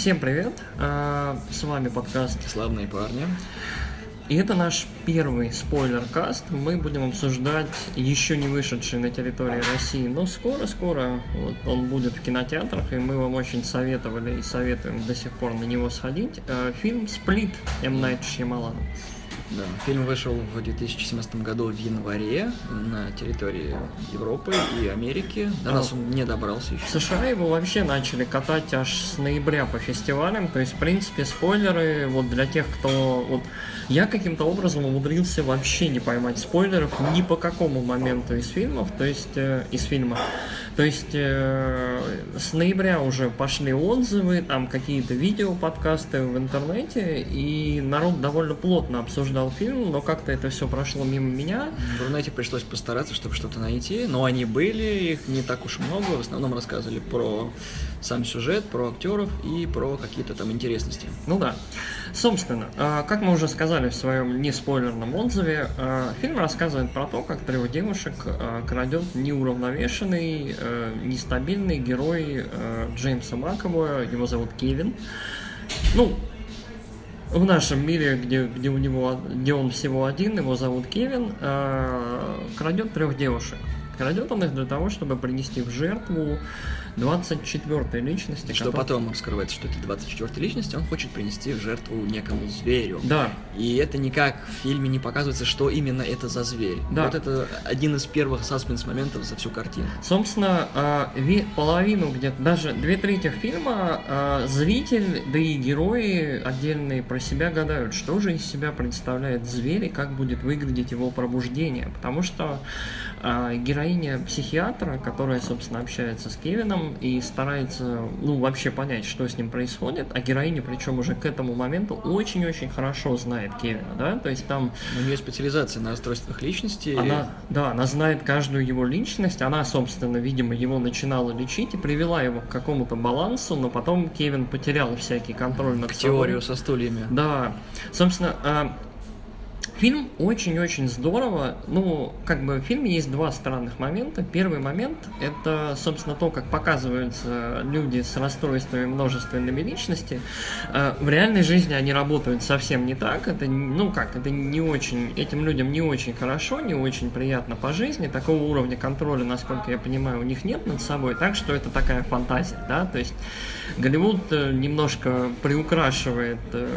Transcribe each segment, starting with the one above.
Всем привет! А, С вами подкаст Славные парни. И это наш первый спойлер-каст. Мы будем обсуждать еще не вышедший на территории России, но скоро-скоро вот, он будет в кинотеатрах, и мы вам очень советовали и советуем до сих пор на него сходить. А, Фильм «Сплит» М. Найт Шьямалана. Да, фильм вышел в 2017 году в январе на территории Европы и Америки. До нас он не добрался еще. В США его вообще начали катать аж с ноября по фестивалям, то есть, в принципе, спойлеры, вот для тех, кто... Вот, я каким-то образом умудрился вообще не поймать спойлеров ни по какому моменту из фильмов, то есть, э, из фильма. То есть, э, с ноября уже пошли отзывы, там какие-то видео, подкасты в интернете, и народ довольно плотно обсуждал фильм, но как-то это все прошло мимо меня. В Рунете пришлось постараться, чтобы что-то найти, но они были, их не так уж много. В основном рассказывали про сам сюжет, про актеров и про какие-то там интересности. Ну да. Собственно, э, как мы уже сказали в своем неспойлерном отзыве, э, фильм рассказывает про то, как трех девушек э, крадет неуравновешенный, нестабильный герой Джеймса Маковоя, его зовут Кевин. Ну, в нашем мире, где, где у него, где он всего один, его зовут Кевин, крадет трех девушек. Крадет он их для того, чтобы принести в жертву 24-й личности. Что которая- потом раскрывается, что это 24 личность, он хочет принести в жертву некому зверю. Да, И это никак в фильме не показывается, что именно это за зверь. Да. Вот это один из первых саспенс-моментов за всю картину. Собственно, а, половину где-то, даже две трети фильма а, зритель, да и герои отдельные про себя гадают, что же из себя представляет зверь и как будет выглядеть его пробуждение. Потому что героиня психиатра, которая, собственно, общается с Кевином и старается, ну, вообще понять, что с ним происходит, а героиня, причем уже к этому моменту, очень-очень хорошо знает Кевина, да, то есть там У нее специализация на расстройствах личности. она, да, она знает каждую его личность, она, собственно, видимо, его начинала лечить и привела его к какому-то балансу, но потом Кевин потерял всякий контроль над к собой. теорию со стульями. Да, собственно, а, фильм очень-очень здорово. Ну, как бы в фильме есть два странных момента. Первый момент – это, собственно, то, как показываются люди с расстройствами множественными личности. А, В реальной жизни они работают совсем не так. Это, ну как, это не очень, этим людям не очень хорошо, не очень приятно по жизни. Такого уровня контроля, насколько я понимаю, у них нет над собой. Так что это такая фантазия, да. То есть Голливуд э, немножко приукрашивает э,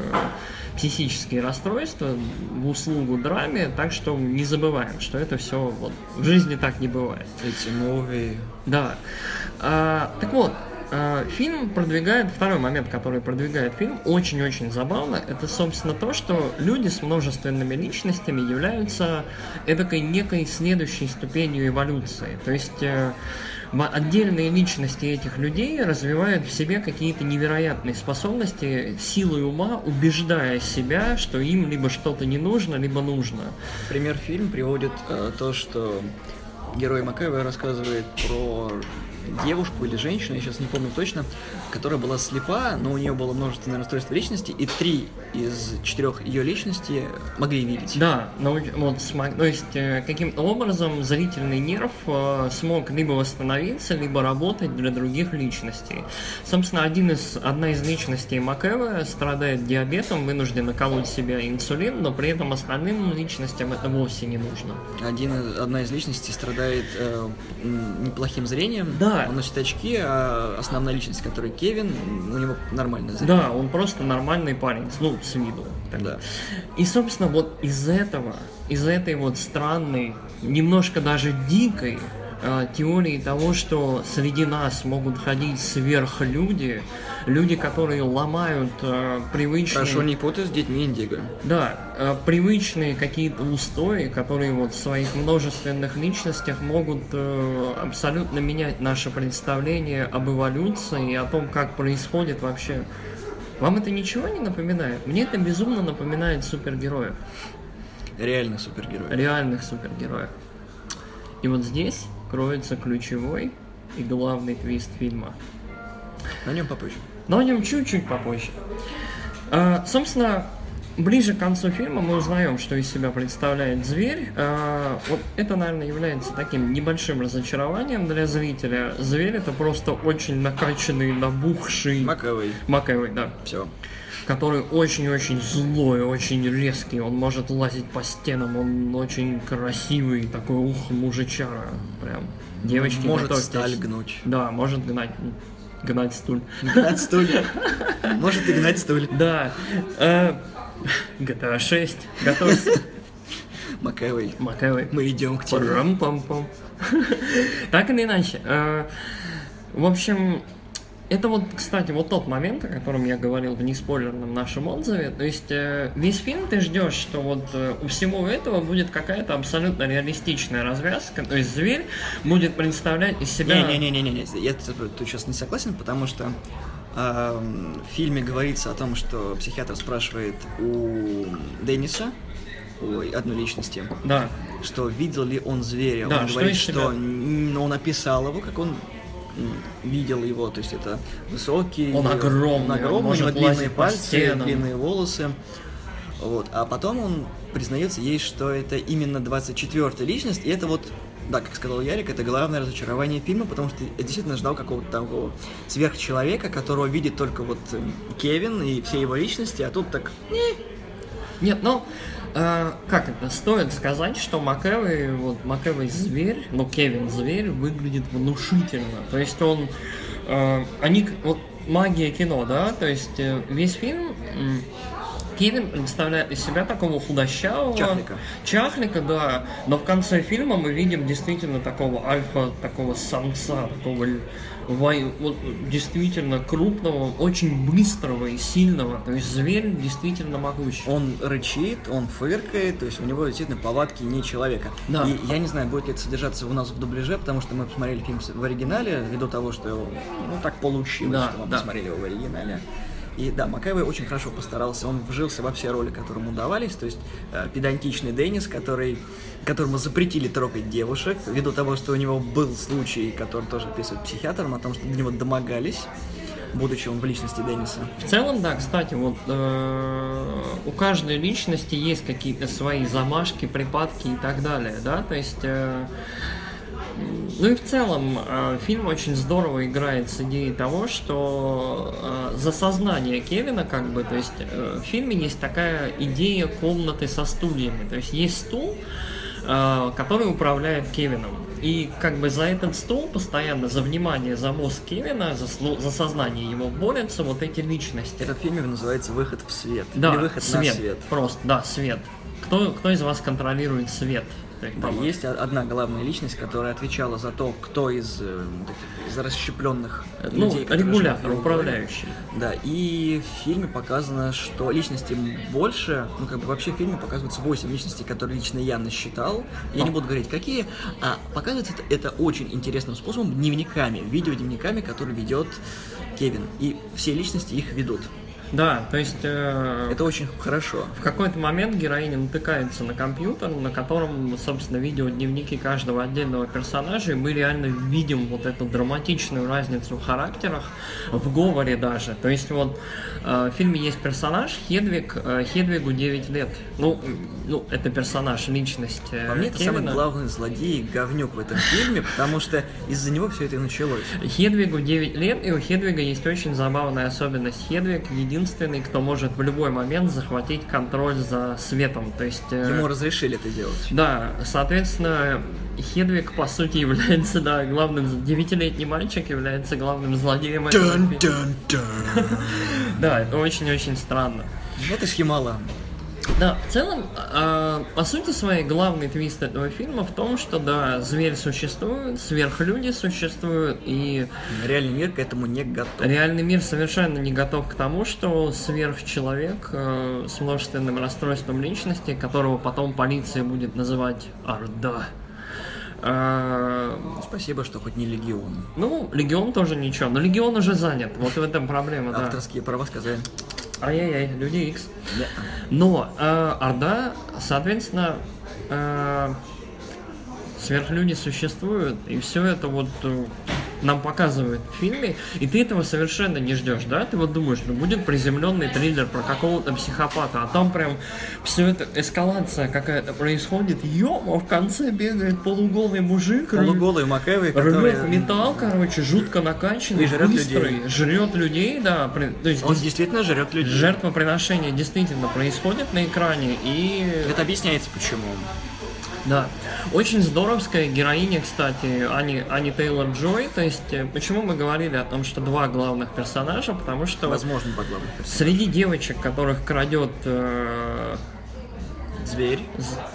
психические расстройства в услугу драме, так что не забываем, что это все вот, в жизни так не бывает. Эти муви. Да. А, так вот, а, фильм продвигает, второй момент, который продвигает фильм, очень-очень забавно, это, собственно, то, что люди с множественными личностями являются эдакой некой следующей ступенью эволюции. То есть э, отдельные личности этих людей развивают в себе какие-то невероятные способности, силой ума, убеждая себя, что им либо что-то не нужно, либо нужно. Пример фильм приводит э, то, что герой Макэва рассказывает про девушку или женщину, я сейчас не помню точно, которая была слепа, но у нее было множественное расстройство личности, и три из четырех ее личностей могли видеть. Да, нау- вот, то есть э, каким-то образом зрительный нерв э, смог либо восстановиться, либо работать для других личностей. Собственно, один из, одна из личностей Макэва страдает диабетом, вынуждена колоть себе инсулин, но при этом остальным личностям это вовсе не нужно. Один, одна из личностей страдает э, неплохим зрением, Да. он носит очки, а основная личность, которая Кевин, у него нормальное зрение. Да, он просто нормальный парень, ну, с виду. так. Да. И, собственно, вот из этого, из этой вот странной, немножко даже дикой э, теории того, что среди нас могут ходить сверхлюди, люди, которые ломают э, привычные... Прошу не путать с детьми Индиго. Да, э, привычные какие-то устои, которые вот в своих множественных личностях могут э, абсолютно менять наше представление об эволюции и о том, как происходит вообще. Вам это ничего не напоминает? Мне это безумно напоминает супергероев, Реально супергерой. реальных супергероев. И вот здесь кроется ключевой и главный твист фильма. На нем попозже. Но о нем чуть-чуть попозже. А, собственно, ближе к концу фильма мы узнаем, что из себя представляет зверь. А, вот это, наверное, является таким небольшим разочарованием для зрителя. Зверь это просто очень накачанный, набухший... Маковый. Маковый, да. Все. Который очень-очень злой, очень резкий. Он может лазить по стенам, он очень красивый, такой ух, мужичара. Прям. Девочки, Может готовьтесь. сталь гнуть. Да, может гнать, гнать стуль. Гнать стуль. Может и гнать стуль. Да. Э, GTA 6. Готовься. Маковый. Макэвэй. Мы идем к тебе. Парам-пам-пам. Так или иначе. э, В общем, это вот, кстати, вот тот момент, о котором я говорил в неспойлерном нашем отзыве. То есть э, весь фильм ты ждешь, что вот э, у всего этого будет какая-то абсолютно реалистичная развязка. То есть зверь будет представлять из себя... Не-не-не-не-не, я тут сейчас не согласен, потому что эм, в фильме говорится о том, что психиатр спрашивает у Денниса, у одной личности, Да. что видел ли он зверя. Да, он что говорит, себя- что м, он описал его, как он видел его, то есть это высокий, Он огромный, он огромный, у может него длинные пальцы, длинные волосы. Вот. А потом он признается ей, что это именно 24-я личность, и это вот, да, как сказал Ярик, это главное разочарование фильма, потому что я действительно ждал какого-то такого сверхчеловека, которого видит только вот э, Кевин и все его личности, а тут так Нет, ну, э, как это, стоит сказать, что Макэвой, вот Макэвой зверь, ну, Кевин зверь, выглядит внушительно. То есть он, э, они, вот магия кино, да, то есть э, весь фильм м, Кевин представляет из себя такого худощавого... Чахлика. Чахлика, да. Но в конце фильма мы видим действительно такого альфа, такого самца, такого вот, действительно крупного, очень быстрого и сильного. То есть зверь действительно могучий. Он рычит, он фыркает, то есть у него действительно повадки не человека. Да. И я не знаю, будет ли это содержаться у нас в дубляже, потому что мы посмотрели фильм в оригинале, ввиду того, что ну так получилось, Да, что мы да. посмотрели его в оригинале. И да, Макэвой очень хорошо постарался, он вжился во все роли, которые ему давались, то есть э, педантичный Деннис, который, которому запретили трогать девушек, ввиду того, что у него был случай, который тоже описывает психиатром, о том, что до него домогались, будучи он в личности Денниса. В целом, да, кстати, вот э, у каждой личности есть какие-то свои замашки, припадки и так далее, да, то есть... э, ну и в целом э, фильм очень здорово играет с идеей того, что э, за сознание Кевина, как бы, то есть э, в фильме есть такая идея комнаты со стульями, то есть есть стул, э, который управляет Кевином. И как бы за этот стул постоянно, за внимание, за мозг Кевина, за, за сознание его борются вот эти личности. Этот фильм называется «Выход в свет». Да, Или «Выход свет, на свет». Просто, да, свет. Кто, кто из вас контролирует свет? Да, есть одна главная личность, которая отвечала за то, кто из, э, из расщепленных Ну, людей, регулятор, управляющий. Да, и в фильме показано, что личностей больше, ну как бы вообще в фильме показывается 8 личностей, которые лично я насчитал. Я не буду говорить какие, а показывается это, это очень интересным способом, дневниками, видеодневниками, которые ведет Кевин. И все личности их ведут. Да, то есть э, Это очень хорошо. в какой-то момент героиня натыкается на компьютер, на котором, собственно, видеодневники каждого отдельного персонажа, и мы реально видим вот эту драматичную разницу в характерах, в говоре даже. То есть вот э, в фильме есть персонаж Хедвиг, э, Хедвигу 9 лет. Ну, ну, это персонаж, личность э, По мне, это самый главный злодей и говнюк в этом фильме, потому что из-за него все это и началось. Хедвигу 9 лет, и у Хедвига есть очень забавная особенность. Хедвиг единственный, кто может в любой момент захватить контроль за светом. То есть... э, Ему разрешили это делать. Да, соответственно, Хедвиг, по сути, является, да, главным... Девятилетний мальчик является главным злодеем этого фильма. Да, это очень-очень странно. Это Шхимала. Да, в целом, а, по сути своей, главный твист этого фильма в том, что, да, зверь существует, сверхлюди существуют, и Реальный мир к этому не готов. Реальный мир совершенно не готов к тому, что сверхчеловек э, с множественным расстройством личности, которого потом полиция будет называть Орда. Э, Спасибо, что хоть не Легион. ну, Легион тоже ничего, но Легион уже занят, вот в этом проблема, да. Авторские права сказали. Ай-яй-яй, Люди. «Не». Но э, Орда, соответственно, э, сверхлюди существуют, и все это вот э, нам показывают в фильме, и ты этого совершенно не ждешь, да? Ты вот думаешь, ну будет приземленный триллер про какого-то психопата, а там прям все это эскалация какая-то происходит. Ёма, в конце бегает полуголый мужик. Полуголый Макэвый, который... Рвет металл, короче, жутко накачанный, И жрет быстрый, людей. жрет людей, да. при- То есть Он действительно жрет людей. жертвоприношение действительно происходит на экране, и Это объясняется почему. Да. Очень здоровская героиня, кстати, Ани, Ани Тейлор Джой. То есть, э, почему мы говорили о том, что два главных персонажа, потому что Возможно, по главным среди девочек, которых крадет э, Зверь.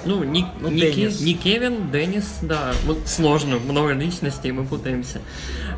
ну, не, Ну, не, Ке- Деннис. не Кевин, Деннис, да, вот сложно, много личностей, мы путаемся.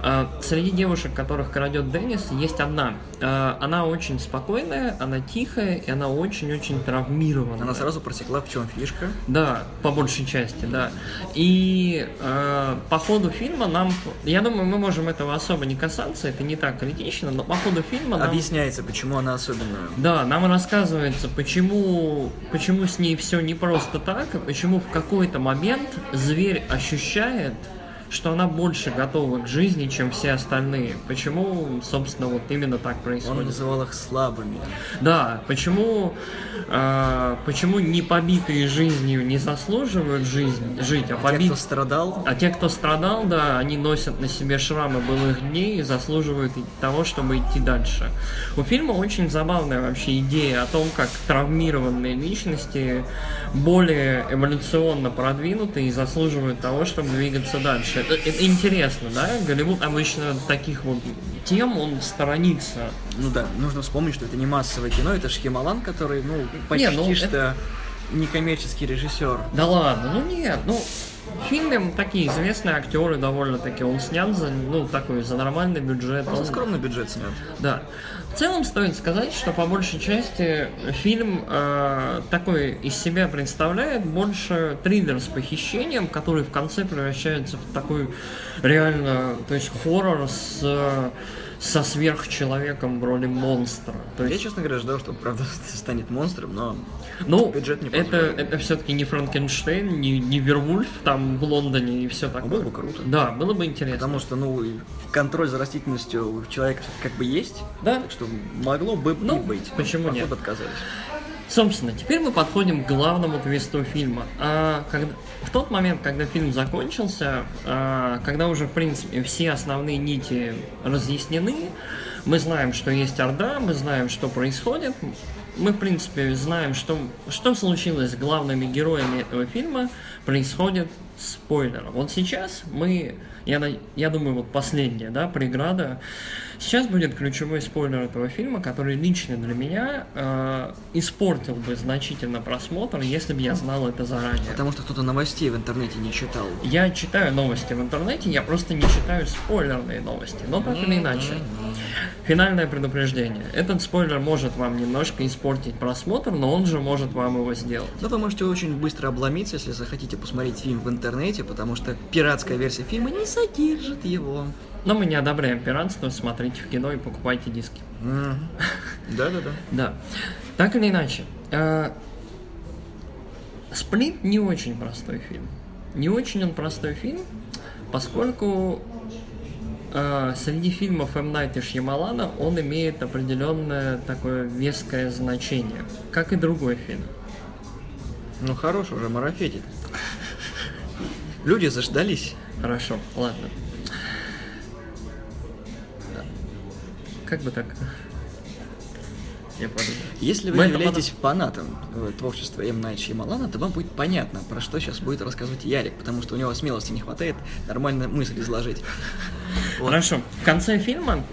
А, среди девушек, которых крадет Деннис, есть одна. А, она очень спокойная, она тихая, и она очень-очень травмирована. Она сразу просекла, в чем фишка. Да, по большей части, да. И э, по ходу фильма нам, я думаю, мы можем этого особо не касаться, это не так критично, но по ходу фильма нам, Объясняется, почему она особенная. да, нам рассказывается, почему, почему с ней все не просто так, почему в какой-то момент зверь ощущает, что она больше готова к жизни, чем все остальные. Почему, собственно, вот именно так Он происходит. называл их слабыми. Да, почему, э, почему не побитые жизнью не заслуживают жизнь, жить, а Те, побитые... кто страдал, А те, кто страдал, да, они носят на себе шрамы былых дней и заслуживают того, чтобы идти дальше. У фильма очень забавная вообще идея о том, как травмированные личности более эволюционно продвинуты и заслуживают того, чтобы двигаться дальше. Это, это интересно, да? Голливуд обычно таких вот тем он сторонится. ну да, нужно вспомнить, что это не массовое кино, это Шьямалан, который, ну, почти ну, что некоммерческий режиссер. Да ладно, ну нет, ну в фильме такие известные актеры довольно-таки. Он снят за, ну, такой, за нормальный бюджет. Он Он- скромный бюджет снят. Да. В целом стоит сказать, что по большей части фильм э, такой из себя представляет больше триллер с похищением, который в конце превращается в такой реально, то есть хоррор с э, со сверхчеловеком в роли монстра. То Я, есть, честно говоря, ждал, что правда станет монстром, но ну, бюджет не это, это все-таки не Франкенштейн, не, не Вервульф там в Лондоне и все такое. было бы круто. Да, было бы интересно. Потому что, ну, контроль за растительностью у человека как бы есть, Да, так что могло бы Ну, и быть. почему Походу нет? отказались. Собственно, теперь мы подходим к главному твисту фильма. А, когда- в тот момент, когда фильм закончился, а, когда уже, в принципе, все основные нити разъяснены, мы знаем, что есть Орда, мы знаем, что происходит, мы, в принципе, знаем, что, что случилось с главными героями этого фильма, происходит спойлер. Вот сейчас мы, я, я думаю, вот последняя, да, преграда. Сейчас будет ключевой спойлер этого фильма, который лично для меня э, испортил бы значительно просмотр, если бы я знал это заранее. Потому что кто-то новостей в интернете не читал. Я читаю новости в интернете, я просто не читаю спойлерные новости. Но так или иначе. Финальное предупреждение. Этот спойлер может вам немножко испортить просмотр, но он же может вам его сделать. Но вы можете очень быстро обломиться, если захотите посмотреть фильм в интернете, потому что пиратская версия фильма не содержит его. Но мы не одобряем пиратство, смотрите в кино и покупайте диски. Да-да-да. Да. Так или иначе, э, Сплит не очень простой фильм. Не очень он простой фильм, поскольку э, среди фильмов М. Найта Шьямалана он имеет определенное такое веское значение, как и другой фильм. Ну хорош уже марафетит. Люди заждались. Хорошо, ладно. Как бы так? Я подумал. Если вы это являетесь фанатом э, творчества М. Найт Шьямалана, то вам будет понятно, про что сейчас будет рассказывать Ярик, потому что у него смелости не хватает нормально мысль изложить. Вот. Хорошо. В конце фильма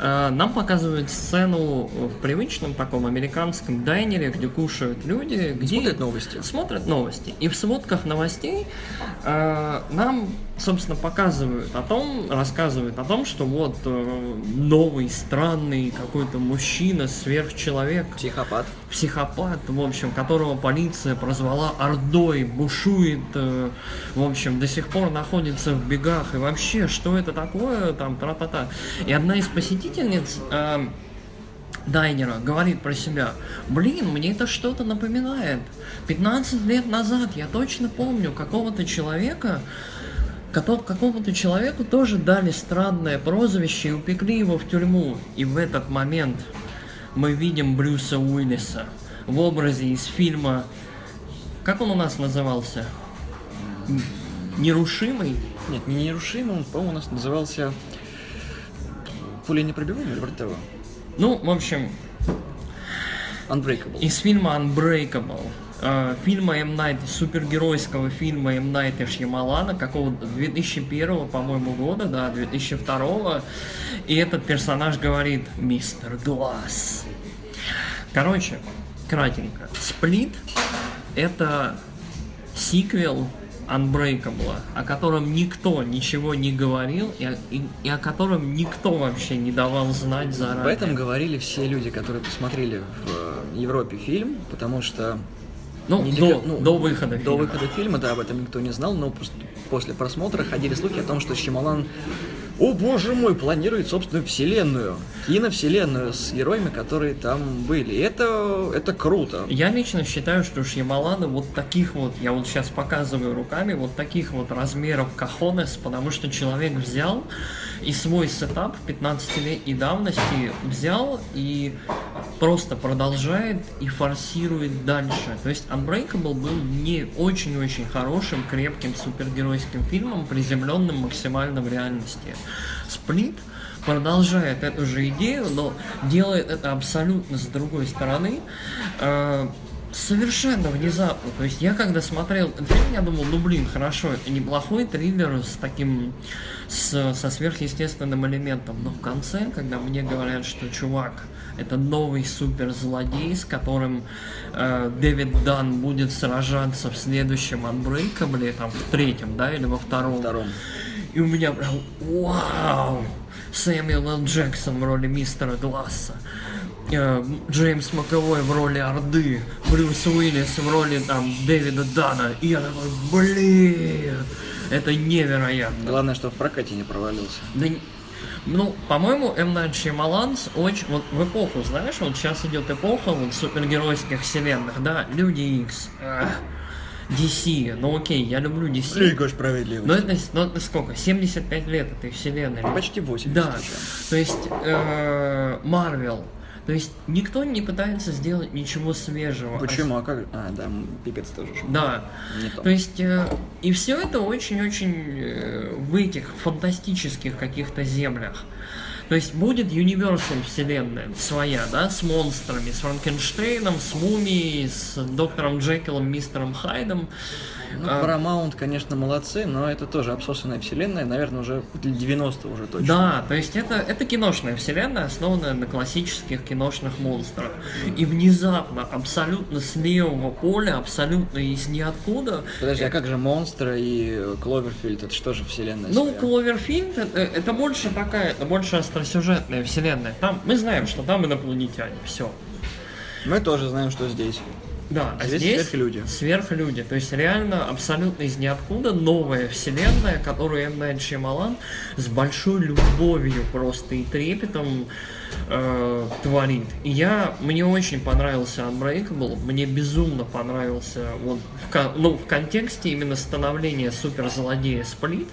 э, нам показывают сцену в привычном таком американском дайнере, где кушают люди, где Смотрят новости. смотрят новости. И в сводках новостей э, нам, собственно, показывают о том, рассказывают о том, что вот э, новый странный какой-то мужчина, сверхчеловек, Психопат. психопат, в общем, которого полиция прозвала Ордой, бушует, э, в общем, до сих пор находится в бегах. И вообще, что это такое, там, тра-та-та. И одна из посетительниц э, Дайнера говорит про себя, блин, мне это что-то напоминает. 15 лет назад я точно помню какого-то человека, какому-то человеку тоже дали странное прозвище и упекли его в тюрьму. И в этот момент мы видим Брюса Уиллиса в образе из фильма... Как он у нас назывался? Нерушимый? Нет, не нерушимый, он, по-моему, у нас назывался Пуля непробиваемая или вроде того? Ну, в общем, Unbreakable. из фильма Unbreakable. Э, фильма М. Найт, супергеройского фильма М. Найта Шьямалана, какого-то 2001, по-моему, года, да, 2002. И этот персонаж говорит «Мистер Глаз». Короче, кратенько. Сплит — это сиквел Unbreakable, о котором никто ничего не говорил и, и- и о котором никто вообще не давал знать заранее. Об этом говорили все люди, которые посмотрели в э, Европе фильм, потому что Ну, неделю- до, до выхода до фильма. выхода фильма, да, об этом никто не знал, но после просмотра ходили слухи о том, что Щемалан, о боже мой, планирует собственную вселенную, киновселенную с героями, которые там были. И Это, это круто. Я лично считаю, что Шьямалана вот таких вот, я вот сейчас показываю руками, вот таких вот размеров кахонес, потому что человек взял и свой сетап 15-летней давности взял и просто продолжает и форсирует дальше. То есть Unbreakable был не очень-очень хорошим, крепким супергеройским фильмом, приземленным максимально в реальности. Сплит продолжает эту же идею, но делает это абсолютно с другой стороны. Э, Совершенно внезапно. То есть я когда смотрел этот фильм, я думал, ну блин, хорошо, это неплохой триллер с таким, с, со сверхъестественным элементом. Но в конце, когда мне говорят, что чувак, это новый суперзлодей, с которым э, Дэвид Дан будет сражаться в следующем Unbreakable, там в третьем, да, или во втором. Втором. И у меня прям вау! Сэмюэл Л. Джексон в роли мистера Гласса. э, Джеймс Маковой в роли Орды, Брюс Уиллис в роли там Дэвида Дана. И я такой, блин, это невероятно. Главное, что в прокате не провалился. Да не- ну, по-моему, М. Найт Шьямалан очень... Вот в эпоху, знаешь, вот сейчас идет эпоха вот супергеройских вселенных, да, Люди Икс, эх, DC, ну окей, я люблю DC. Лига Но справедливости. это, ну, это сколько? 75 лет этой вселенной. Почти 80. Да, то есть э, Марвел. То есть никто не пытается сделать ничего свежего. Почему? А как? А, да, пипец тоже. Да. Не то. То есть, э, и все это очень-очень э, в этих фантастических каких-то землях. То есть будет Universal вселенная своя, да, с монстрами, с Франкенштейном, с Мумией, с доктором Джекилом, мистером Хайдом. Ну, А, Paramount, конечно, молодцы, но это тоже обсосанная вселенная, наверное, уже для 90 уже точно. Да, то есть это, это киношная вселенная, основанная на классических киношных монстрах. И внезапно, абсолютно с левого поля, абсолютно из ниоткуда, Подожди, а как же монстры и Кловерфильд? Это что же вселенная? Ну, своя? Кловерфилд это, это больше такая, это больше остросюжетная вселенная. Там мы знаем, что там инопланетяне, все. Мы тоже знаем, что здесь. Да, а Здесь здесь, сверхлюди. Сверхлюди. То есть реально абсолютно из ниоткуда новая вселенная, которую М. Найт Шьямалан с большой любовью просто и трепетом э, творит. И я, мне очень понравился Unbreakable, мне безумно понравился вот в, ну, в контексте именно становления суперзлодея Сплит,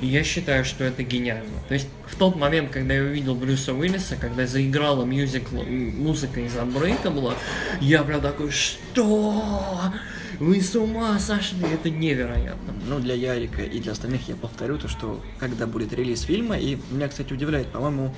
я считаю, что это гениально. То есть в тот момент, когда я увидел Брюса Уиллиса, когда заиграла мюзикл, музыка из Unbreakable, я прям такой, что? Вы с ума сошли? Это невероятно. Ну, для Ярика и для остальных я повторю то, что когда будет релиз фильма, и меня, кстати, удивляет, по-моему,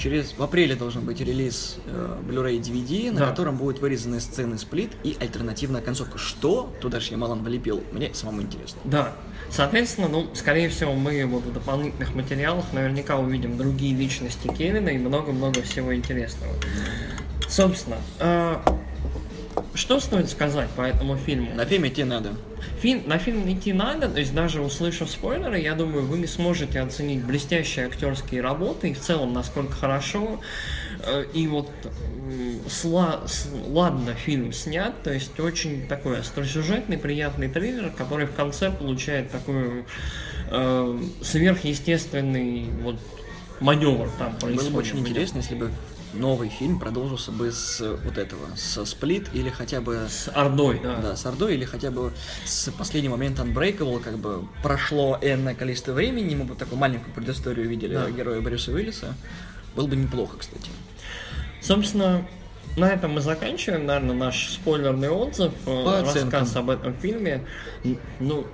через в апреле должен быть релиз э, Blu-ray DVD, на Да. котором будут вырезаны сцены сплит и альтернативная концовка. Что туда Шьямалан влепил? Мне самому интересно. Да. Соответственно, ну, скорее всего, мы вот в дополнительных материалах наверняка увидим другие личности Кевина и много-много всего интересного. Собственно, э, что стоит сказать по этому фильму? На фильм идти надо. Фильм, на фильм идти надо, то есть даже услышав спойлеры, я думаю, вы сможете оценить блестящие актерские работы и в целом насколько хорошо. э, И вот сла- ладно фильм снят, то есть очень такой остросюжетный, приятный триллер, который в конце получает такой э, сверхъестественный вот маневр там Было происходит. бы очень интересно, если бы новый фильм продолжился бы с вот этого, со Сплит или хотя бы... С Ордой, да. Да, с Ордой или хотя бы с последнего момента Unbreakable, как бы прошло энное количество времени, мы бы такую маленькую предысторию видели Да. героя Брюса Уиллиса. Было бы неплохо, кстати. Собственно, на этом мы заканчиваем, наверное, наш спойлерный отзыв, э, По оценкам. рассказ об этом фильме. Ну,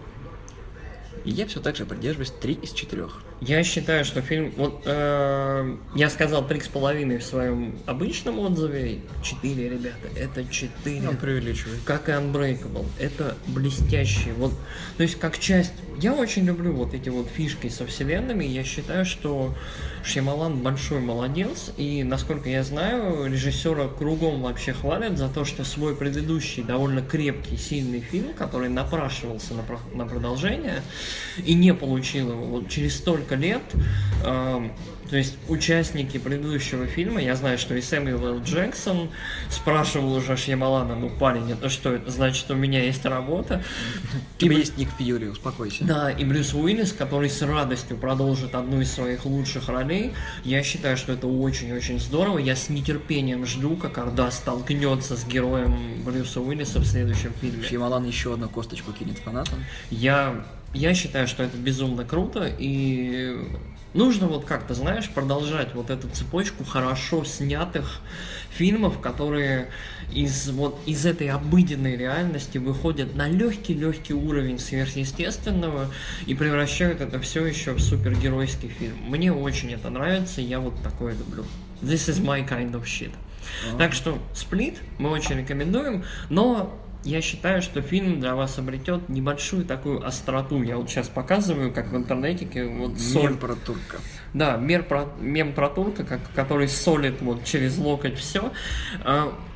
И я все так же придерживаюсь 3 из 4. я считаю, что фильм... Вот э, я сказал три с половиной в своем обычном отзыве. Четыре, ребята, это четыре. преувеличивает. как и Unbreakable. Это блестящий. Вот, то есть, как часть... Я очень люблю вот эти вот фишки со вселенными. Я считаю, что Шьямалан большой молодец. И, насколько я знаю, режиссера кругом вообще хвалят за то, что свой предыдущий довольно крепкий, сильный фильм, который напрашивался на, про- на продолжение и не получил его вот через столько лет, эм, то есть участники предыдущего фильма, я знаю, что и Сэмюэл Л. Джексон спрашивал уже Шьямалана, ну парень, это что, это значит, у меня есть работа. У тебя есть Ник Фьюри, успокойся. Да, и Брюс Уиллис, который с радостью продолжит одну из своих лучших ролей, я считаю, что это очень-очень здорово. Я с нетерпением жду, как Орда столкнется с героем Брюса Уиллиса в следующем фильме. Шьямалан еще одну косточку кинет фанатам. Я, я считаю, что это безумно круто, и нужно вот как-то, знаешь, продолжать вот эту цепочку хорошо снятых фильмов, которые из вот из этой обыденной реальности выходят на легкий-легкий уровень сверхъестественного и превращают это все еще в супергеройский фильм. Мне очень это нравится, я вот такое люблю. This is my kind of shit. Так что Сплит мы очень рекомендуем, но я считаю, что фильм для вас обретет небольшую такую остроту. Я вот сейчас показываю, как в интернете, вот соль. Мем про турка. Да, мер про, мем про турка, как, который солит вот через локоть все.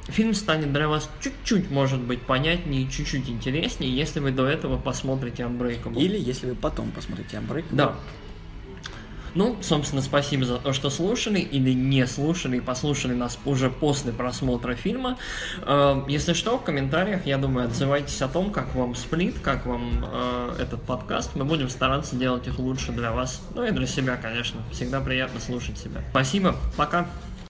Фильм станет для вас чуть-чуть, может быть, понятнее чуть-чуть интереснее, если вы до этого посмотрите Unbreakable. Или если вы потом посмотрите Unbreakable. Да. Ну, собственно, спасибо за то, что слушали или не слушали и послушали нас уже после просмотра фильма. Э, Если что, в комментариях, я думаю, отзывайтесь о том, как вам сплит, как вам э, этот подкаст. Мы будем стараться делать их лучше для вас, ну и для себя, конечно. Всегда приятно слушать себя. Спасибо, пока.